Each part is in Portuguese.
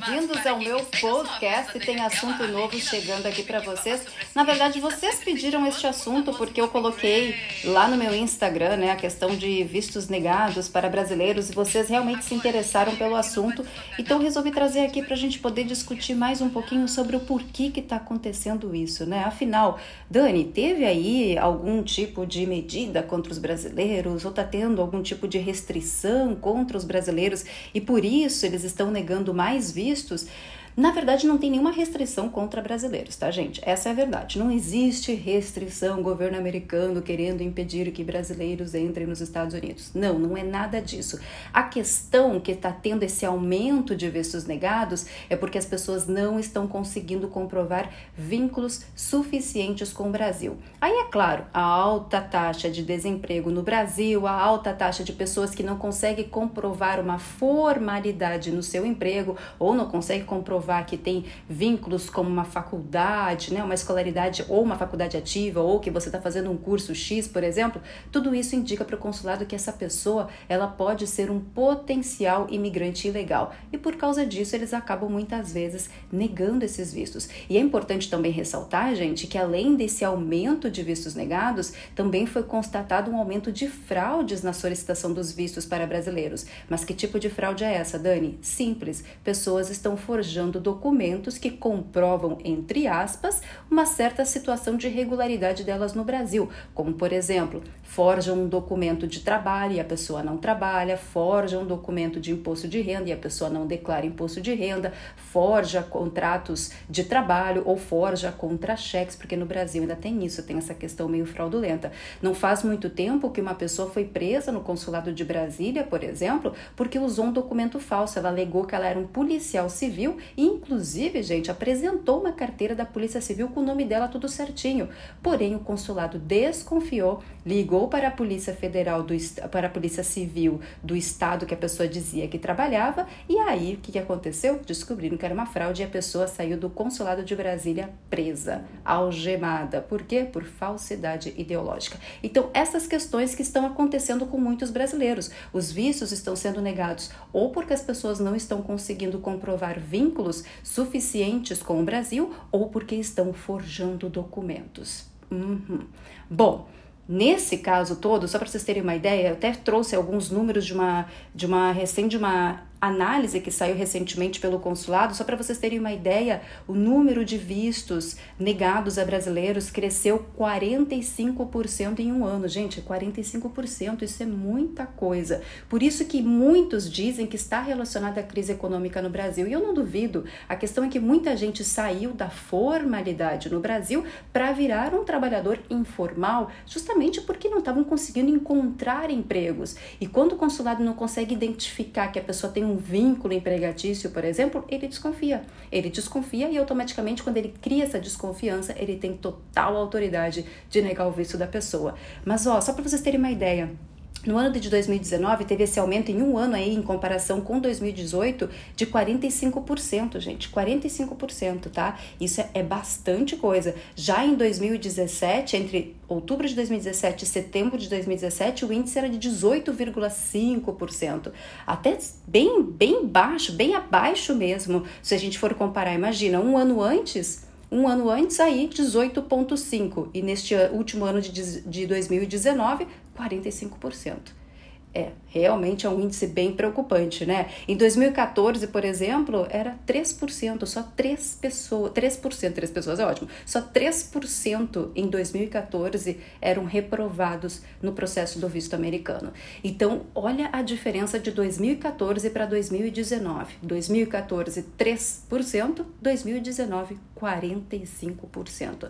bem-vindos ao meu podcast. Tem assunto novo chegando aqui para vocês. Na verdade, vocês pediram este assunto porque eu coloquei lá no meu Instagram, né, a questão de vistos negados para brasileiros e vocês realmente se interessaram pelo assunto. Então, resolvi trazer aqui para a gente poder discutir mais um pouquinho sobre o porquê que está acontecendo isso, né? Afinal, Dani, teve aí algum tipo de medida contra os brasileiros ou está tendo algum tipo de restrição contra os brasileiros e por isso eles estão negando mais vistos, na verdade, não tem nenhuma restrição contra brasileiros, tá, gente? Essa é a verdade. Não existe restrição, governo americano querendo impedir que brasileiros entrem nos Estados Unidos. Não, não é nada disso. A questão que está tendo esse aumento de vistos negados é porque as pessoas não estão conseguindo comprovar vínculos suficientes com o Brasil. Aí, é claro, a alta taxa de desemprego no Brasil, a alta taxa de pessoas que não conseguem comprovar uma formalidade no seu emprego ou não conseguem comprovar comprovar que tem vínculos como uma faculdade, né, uma escolaridade ou uma faculdade ativa, ou que você está fazendo um curso X, por exemplo, tudo isso indica para o consulado que essa pessoa ela pode ser um potencial imigrante ilegal. E por causa disso, eles acabam muitas vezes negando esses vistos. E é importante também ressaltar, gente, que além desse aumento de vistos negados, também foi constatado um aumento de fraudes na solicitação dos vistos para brasileiros. Mas que tipo de fraude é essa, Dani? Simples. Pessoas estão forjando documentos que comprovam, entre aspas, uma certa situação de irregularidade delas no Brasil, como por exemplo, forjam um documento de trabalho e a pessoa não trabalha, forja um documento de imposto de renda e a pessoa não declara imposto de renda, forja contratos de trabalho ou forja contra-cheques, porque no Brasil ainda tem isso, tem essa questão meio fraudulenta. Não faz muito tempo que uma pessoa foi presa no consulado de Brasília, por exemplo, porque usou um documento falso. Ela alegou que ela era um policial civil Inclusive, gente, apresentou uma carteira da Polícia Civil com o nome dela tudo certinho. Porém, o consulado desconfiou, ligou para a Polícia Federal do para a Polícia Civil do estado que a pessoa dizia que trabalhava, e aí o que, que aconteceu? Descobriram que era uma fraude e a pessoa saiu do consulado de Brasília presa, algemada. Por quê? Por falsidade ideológica. Então, essas questões que estão acontecendo com muitos brasileiros. Os vistos estão sendo negados ou porque as pessoas não estão conseguindo comprovar vínculos vínculos suficientes com o Brasil ou porque estão forjando documentos. Uhum. Bom, Nesse caso todo, só para vocês terem uma ideia, eu até trouxe alguns números de uma, de uma recém de uma análise que saiu recentemente pelo consulado, só para vocês terem uma ideia, o número de vistos negados a brasileiros cresceu 45% em um ano. Gente, 45%, isso é muita coisa. Por isso que muitos dizem que está relacionada à crise econômica no Brasil. E eu não duvido. A questão é que muita gente saiu da formalidade no Brasil para virar um trabalhador informal, justamente porque não estavam conseguindo encontrar empregos. E quando o consulado não consegue identificar que a pessoa tem um um vínculo empregatício, por exemplo, ele desconfia. Ele desconfia e automaticamente, quando ele cria essa desconfiança, ele tem total autoridade de negar o visto da pessoa. Mas, ó, só para vocês terem uma ideia, no ano de 2019, teve esse aumento em um ano aí, em comparação com 2018, de 45%, gente. 45%, tá? Isso é, é bastante coisa. Já em 2017, entre outubro de 2017 e setembro de 2017, o índice era de 18,5%. Até bem, bem baixo, bem abaixo mesmo, se a gente for comparar. Imagina, um ano antes um ano antes, aí 18,5%. E neste último ano de, de 2019, 45%. É, realmente é um índice bem preocupante, né? Em 2014, por exemplo, era 3%, só 3 pessoas, 3%, 3 pessoas é ótimo, só 3% em 2014 eram reprovados no processo do visto americano. Então, olha a diferença de 2014 para 2019. 2014, 3%, 2019, 45%.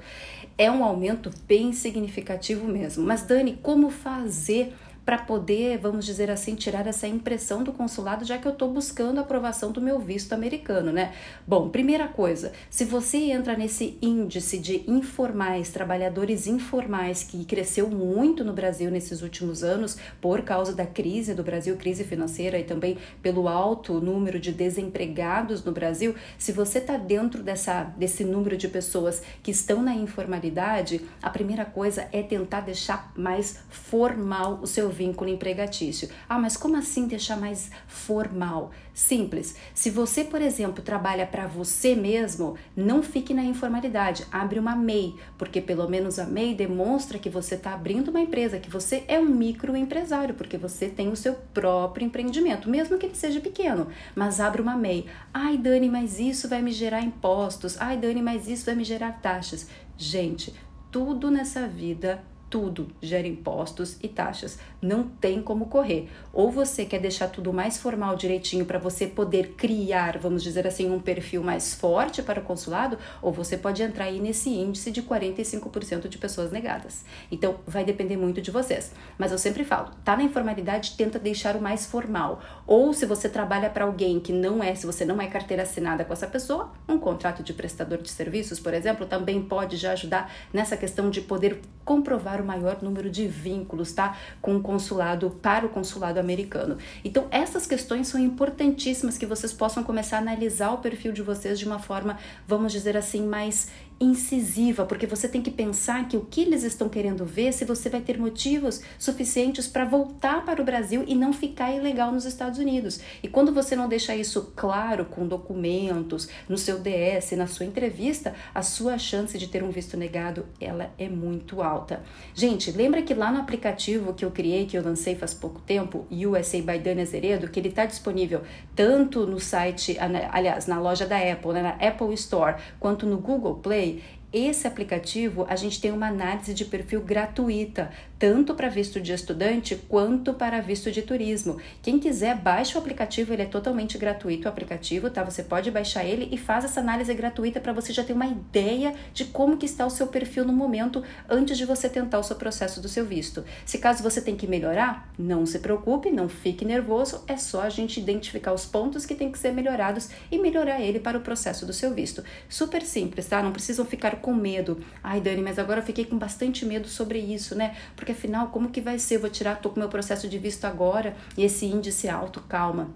É um aumento bem significativo mesmo. Mas, Dani, como fazer para poder, vamos dizer assim, tirar essa impressão do consulado, já que eu estou buscando a aprovação do meu visto americano, né? Bom, primeira coisa, se você entra nesse índice de informais, trabalhadores informais, que cresceu muito no Brasil nesses últimos anos por causa da crise do Brasil, crise financeira e também pelo alto número de desempregados no Brasil, se você está dentro dessa, desse número de pessoas que estão na informalidade, a primeira coisa é tentar deixar mais formal o seu seu vínculo empregatício. Ah, mas como assim deixar mais formal? Simples. Se você, por exemplo, trabalha para você mesmo, não fique na informalidade. Abre uma MEI, porque pelo menos a MEI demonstra que você está abrindo uma empresa, que você é um microempresário, porque você tem o seu próprio empreendimento, mesmo que ele seja pequeno. Mas abre uma MEI. Ai, Dani, mas isso vai me gerar impostos. Ai, Dani, mas isso vai me gerar taxas. Gente, tudo nessa vida tudo gera impostos e taxas. Não tem como correr. Ou você quer deixar tudo mais formal direitinho para você poder criar, vamos dizer assim, um perfil mais forte para o consulado, ou você pode entrar aí nesse índice de 45% de pessoas negadas. Então, vai depender muito de vocês. Mas eu sempre falo, tá na informalidade, tenta deixar o mais formal. Ou se você trabalha para alguém que não é, se você não é carteira assinada com essa pessoa, um contrato de prestador de serviços, por exemplo, também pode já ajudar nessa questão de poder comprovar o maior número de vínculos, tá? Com o consulado, para o consulado americano. Então, essas questões são importantíssimas que vocês possam começar a analisar o perfil de vocês de uma forma, vamos dizer assim, mais incisiva, porque você tem que pensar que o que eles estão querendo ver se você vai ter motivos suficientes para voltar para o Brasil e não ficar ilegal nos Estados Unidos. E quando você não deixa isso claro com documentos, no seu DS, na sua entrevista, a sua chance de ter um visto negado, ela é muito alta. Gente, lembra que lá no aplicativo que eu criei, que eu lancei faz pouco tempo, USA by Dani Azeredo, que ele está disponível tanto no site, aliás, na loja da Apple, né, na Apple Store, quanto no Google Play, людей esse aplicativo a gente tem uma análise de perfil gratuita tanto para visto de estudante quanto para visto de turismo. Quem quiser, baixa o aplicativo, ele é totalmente gratuito o aplicativo, tá? Você pode baixar ele e faz essa análise gratuita para você já ter uma ideia de como que está o seu perfil no momento antes de você tentar o seu processo do seu visto. Se caso você tem que melhorar, não se preocupe, não fique nervoso, é só a gente identificar os pontos que tem que ser melhorados e melhorar ele para o processo do seu visto. Super simples, tá? Não precisam ficar com medo. Ai, Dani, mas agora eu fiquei com bastante medo sobre isso, né? Porque afinal, como que vai ser? Eu vou tirar, tô com meu processo de visto agora e esse índice alto, calma.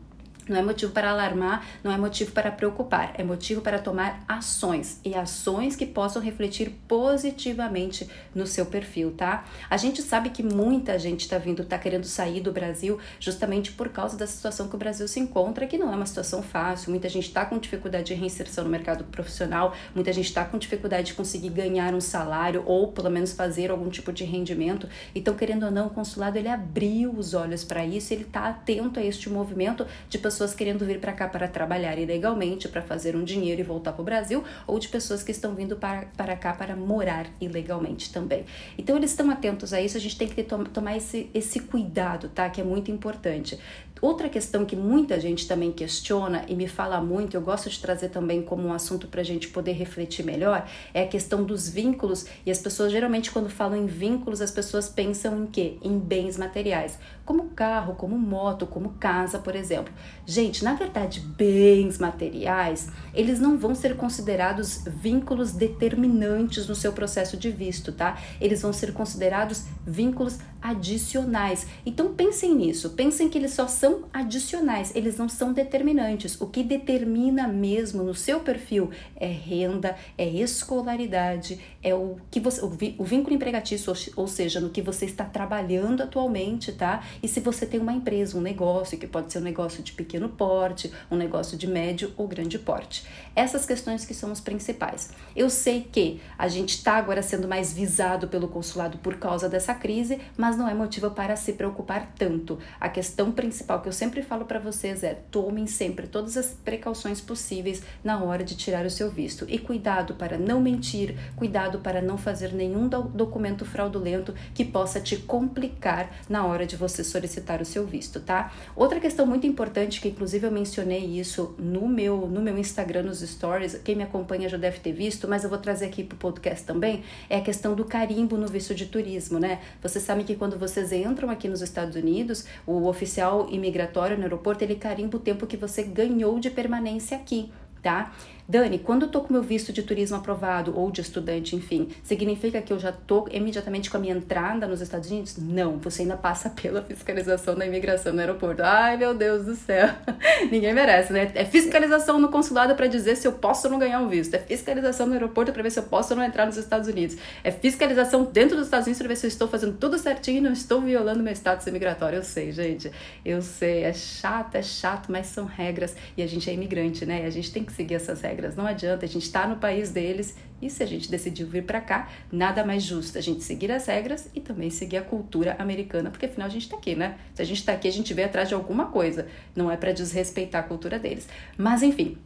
Não é motivo para alarmar, não é motivo para preocupar, é motivo para tomar ações e ações que possam refletir positivamente no seu perfil, tá? A gente sabe que muita gente está vindo, está querendo sair do Brasil justamente por causa da situação que o Brasil se encontra, que não é uma situação fácil. Muita gente está com dificuldade de reinserção no mercado profissional, muita gente está com dificuldade de conseguir ganhar um salário ou pelo menos fazer algum tipo de rendimento. Então, querendo ou não, o consulado ele abriu os olhos para isso, ele está atento a este movimento de pessoas pessoas querendo vir para cá para trabalhar ilegalmente, para fazer um dinheiro e voltar para o Brasil, ou de pessoas que estão vindo para, para cá para morar ilegalmente também. Então eles estão atentos a isso, a gente tem que ter, tomar esse, esse cuidado, tá? Que é muito importante. Outra questão que muita gente também questiona e me fala muito, eu gosto de trazer também como um assunto para a gente poder refletir melhor, é a questão dos vínculos. E as pessoas geralmente, quando falam em vínculos, as pessoas pensam em quê? Em bens materiais, como carro, como moto, como casa, por exemplo. Gente, na verdade, bens materiais, eles não vão ser considerados vínculos determinantes no seu processo de visto, tá? Eles vão ser considerados vínculos adicionais. Então pensem nisso, pensem que eles só são adicionais, eles não são determinantes. O que determina mesmo no seu perfil é renda, é escolaridade, é o que você o vínculo empregatício, ou seja, no que você está trabalhando atualmente, tá? E se você tem uma empresa, um negócio, que pode ser um negócio de pequeno porte, um negócio de médio ou grande porte. Essas questões que são os principais. Eu sei que a gente está agora sendo mais visado pelo consulado por causa dessa crise, mas não é motivo para se preocupar tanto. A questão principal que eu sempre falo para vocês é: tomem sempre todas as precauções possíveis na hora de tirar o seu visto. E cuidado para não mentir, cuidado para não fazer nenhum documento fraudulento que possa te complicar na hora de você solicitar o seu visto, tá? Outra questão muito importante que inclusive eu mencionei isso no meu no meu Instagram nos stories, quem me acompanha já deve ter visto, mas eu vou trazer aqui pro podcast também, é a questão do carimbo no visto de turismo, né? Você sabe que quando vocês entram aqui nos Estados Unidos, o oficial imigratório no aeroporto, ele carimba o tempo que você ganhou de permanência aqui. Tá? Dani, quando eu tô com meu visto de turismo aprovado ou de estudante, enfim, significa que eu já tô imediatamente com a minha entrada nos Estados Unidos? Não, você ainda passa pela fiscalização da imigração no aeroporto. Ai, meu Deus do céu. Ninguém merece, né? É fiscalização no consulado para dizer se eu posso ou não ganhar um visto. É fiscalização no aeroporto para ver se eu posso ou não entrar nos Estados Unidos. É fiscalização dentro dos Estados Unidos para ver se eu estou fazendo tudo certinho e não estou violando meu status imigratório. Eu sei, gente. Eu sei. É chato, é chato, mas são regras e a gente é imigrante, né? E a gente tem que seguir essas regras. Não adianta, a gente está no país deles e se a gente decidiu vir para cá, nada mais justo a gente seguir as regras e também seguir a cultura americana, porque afinal a gente está aqui, né? Se a gente está aqui, a gente vem atrás de alguma coisa, não é para desrespeitar a cultura deles. Mas enfim,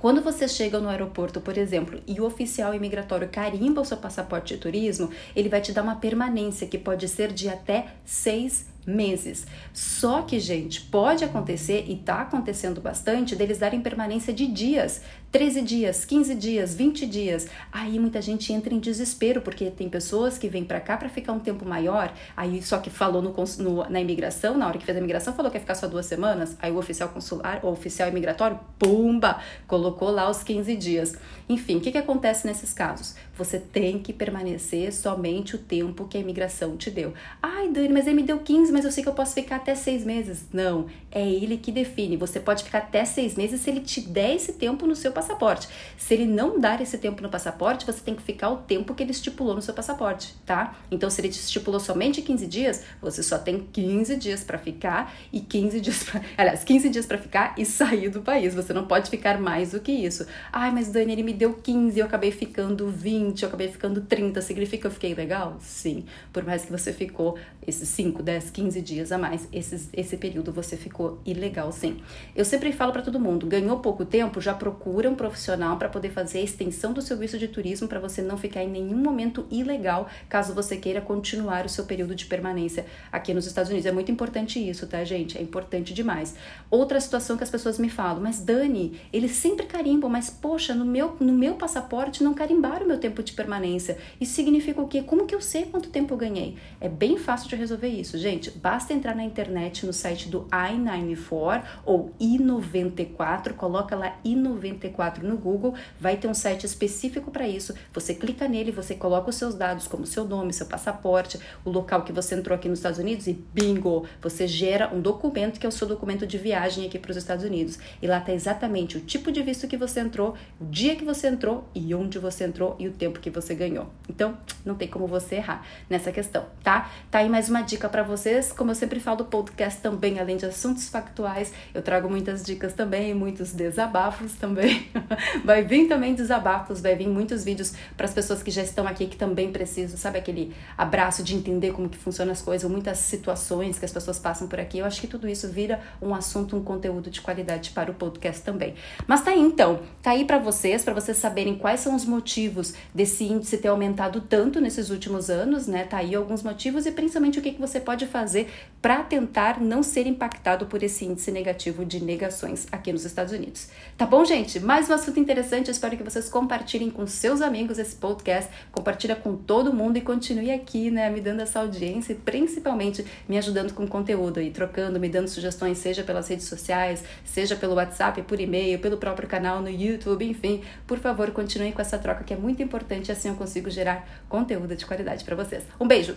quando você chega no aeroporto, por exemplo, e o oficial imigratório carimba o seu passaporte de turismo, ele vai te dar uma permanência que pode ser de até seis meses. Só que, gente, pode acontecer e está acontecendo bastante deles darem permanência de dias. 13 dias, 15 dias, 20 dias. Aí muita gente entra em desespero, porque tem pessoas que vêm para cá para ficar um tempo maior, aí só que falou no, no, na imigração, na hora que fez a imigração, falou que ia ficar só duas semanas, aí o oficial consular, o oficial imigratório, pumba, colocou lá os 15 dias. Enfim, o que, que acontece nesses casos? Você tem que permanecer somente o tempo que a imigração te deu. Ai, Dani, mas ele me deu 15, mas eu sei que eu posso ficar até seis meses. Não, é ele que define. Você pode ficar até seis meses se ele te der esse tempo no seu passaporte passaporte. Se ele não dar esse tempo no passaporte, você tem que ficar o tempo que ele estipulou no seu passaporte, tá? Então, se ele estipulou somente 15 dias, você só tem 15 dias para ficar e 15 dias para, aliás, 15 dias para ficar e sair do país. Você não pode ficar mais do que isso. Ai, mas Dani, ele me deu 15, eu acabei ficando 20, eu acabei ficando 30. Significa que eu fiquei legal? Sim. Por mais que você ficou esses 5, 10, 15 dias a mais, esses, esse período você ficou ilegal, sim. Eu sempre falo para todo mundo, ganhou pouco tempo, já procura um profissional para poder fazer a extensão do seu visto de turismo para você não ficar em nenhum momento ilegal, caso você queira continuar o seu período de permanência aqui nos Estados Unidos. É muito importante isso, tá, gente? É importante demais. Outra situação que as pessoas me falam, mas Dani, eles sempre carimbam, mas poxa, no meu, no meu passaporte não carimbaram o meu tempo de permanência. Isso significa o quê? Como que eu sei quanto tempo eu ganhei? É bem fácil de resolver isso, gente. Basta entrar na internet no site do I-94 ou I-94, coloca lá I-94 no Google, vai ter um site específico para isso. Você clica nele, você coloca os seus dados, como seu nome, seu passaporte, o local que você entrou aqui nos Estados Unidos e bingo, você gera um documento que é o seu documento de viagem aqui para os Estados Unidos. E lá está exatamente o tipo de visto que você entrou, o dia que você entrou e onde você entrou e o tempo que você ganhou. Então, não tem como você errar nessa questão, tá? Tá aí mais uma dica para vocês. Como eu sempre falo do podcast também, além de assuntos factuais, eu trago muitas dicas também, muitos desabafos também. vai vir também desabafos, vai vir muitos vídeos para as pessoas que já estão aqui que também precisam, sabe aquele abraço de entender como que funcionam as coisas, muitas situações que as pessoas passam por aqui. Eu acho que tudo isso vira um assunto, um conteúdo de qualidade para o podcast também. Mas tá aí então, tá aí para vocês, para vocês saberem quais são os motivos desse índice ter aumentado tanto nesses últimos anos, né? Tá aí alguns motivos e principalmente o que, que você pode fazer para tentar não ser impactado por esse índice negativo de negações aqui nos Estados Unidos. Tá bom, gente? Mais um assunto interessante. Eu espero que vocês compartilhem com seus amigos esse podcast, compartilha com todo mundo e continue aqui, né, me dando essa audiência e principalmente me ajudando com conteúdo aí, trocando, me dando sugestões, seja pelas redes sociais, seja pelo WhatsApp, por e-mail, pelo próprio canal no YouTube, enfim. Por favor, continue com essa troca que é muito importante, assim eu consigo gerar conteúdo de qualidade para vocês. Um beijo.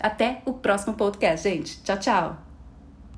Até o próximo podcast, gente. Tchau, tchau.